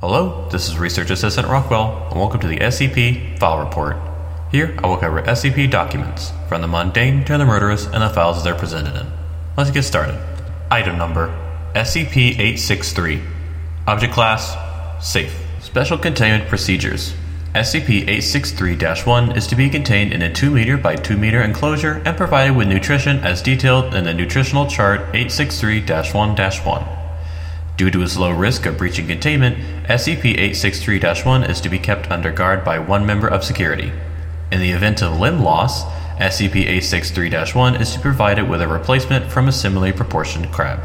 Hello, this is Research Assistant Rockwell, and welcome to the SCP File Report. Here, I will cover SCP documents, from the mundane to the murderous, and the files they're presented in. Let's get started. Item number SCP 863. Object Class Safe. Special Containment Procedures SCP 863 1 is to be contained in a 2 meter by 2 meter enclosure and provided with nutrition as detailed in the Nutritional Chart 863 1 1. Due to its low risk of breaching containment, SCP 863 1 is to be kept under guard by one member of security. In the event of limb loss, SCP 863 1 is to be provided with a replacement from a similarly proportioned crab.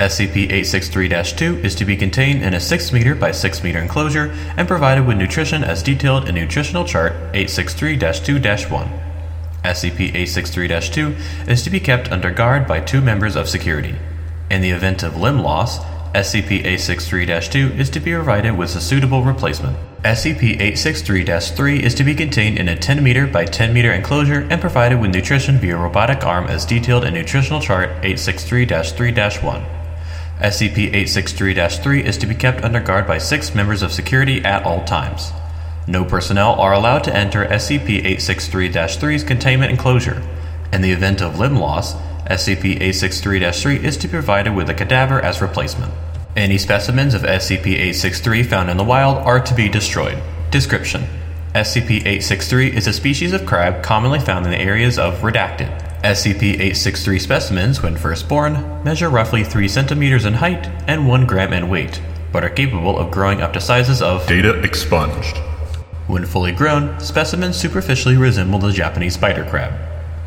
SCP 863 2 is to be contained in a 6 meter by 6 meter enclosure and provided with nutrition as detailed in Nutritional Chart 863 2 1. SCP 863 2 is to be kept under guard by two members of security. In the event of limb loss, SCP 863 2 is to be provided with a suitable replacement. SCP 863 3 is to be contained in a 10 meter by 10 meter enclosure and provided with nutrition via robotic arm as detailed in Nutritional Chart 863 3 1. SCP 863 3 is to be kept under guard by six members of security at all times. No personnel are allowed to enter SCP 863 3's containment enclosure. In the event of limb loss, SCP 863 3 is to be provided with a cadaver as replacement. Any specimens of SCP 863 found in the wild are to be destroyed. Description SCP 863 is a species of crab commonly found in the areas of Redacted. SCP 863 specimens, when first born, measure roughly 3 centimeters in height and 1 gram in weight, but are capable of growing up to sizes of. Data expunged. When fully grown, specimens superficially resemble the Japanese spider crab.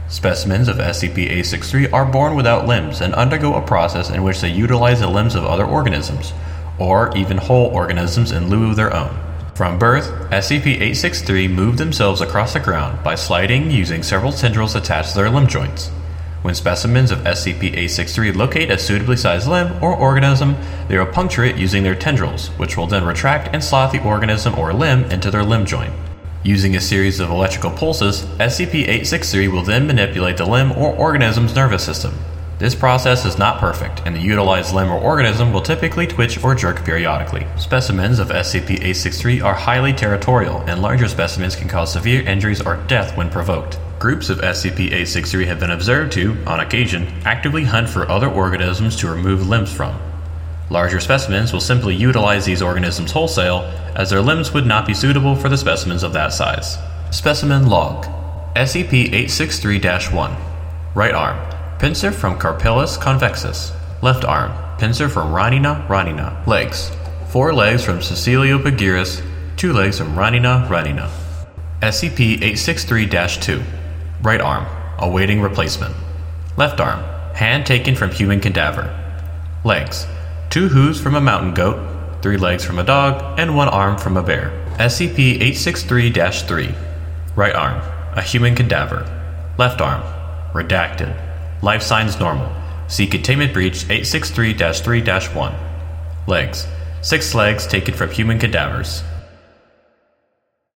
Specimens of SCP 863 are born without limbs and undergo a process in which they utilize the limbs of other organisms, or even whole organisms in lieu of their own. From birth, SCP 863 move themselves across the ground by sliding using several tendrils attached to their limb joints. When specimens of SCP 863 locate a suitably sized limb or organism, they will puncture it using their tendrils, which will then retract and slot the organism or limb into their limb joint. Using a series of electrical pulses, SCP 863 will then manipulate the limb or organism's nervous system. This process is not perfect, and the utilized limb or organism will typically twitch or jerk periodically. Specimens of SCP 863 are highly territorial, and larger specimens can cause severe injuries or death when provoked. Groups of SCP 863 have been observed to, on occasion, actively hunt for other organisms to remove limbs from. Larger specimens will simply utilize these organisms wholesale, as their limbs would not be suitable for the specimens of that size. Specimen Log SCP 863 1 Right arm Pincer from Carpilius convexus. Left arm Pincer from Ranina ranina. Legs Four legs from Ceciliopagirus, two legs from Ranina ranina. SCP 863 2 Right arm Awaiting replacement. Left arm Hand taken from human cadaver. Legs two hooves from a mountain goat, three legs from a dog, and one arm from a bear. SCP 863 3. Right arm, a human cadaver. Left arm, redacted. Life signs normal. See Containment Breach 863 3 1. Legs, six legs taken from human cadavers.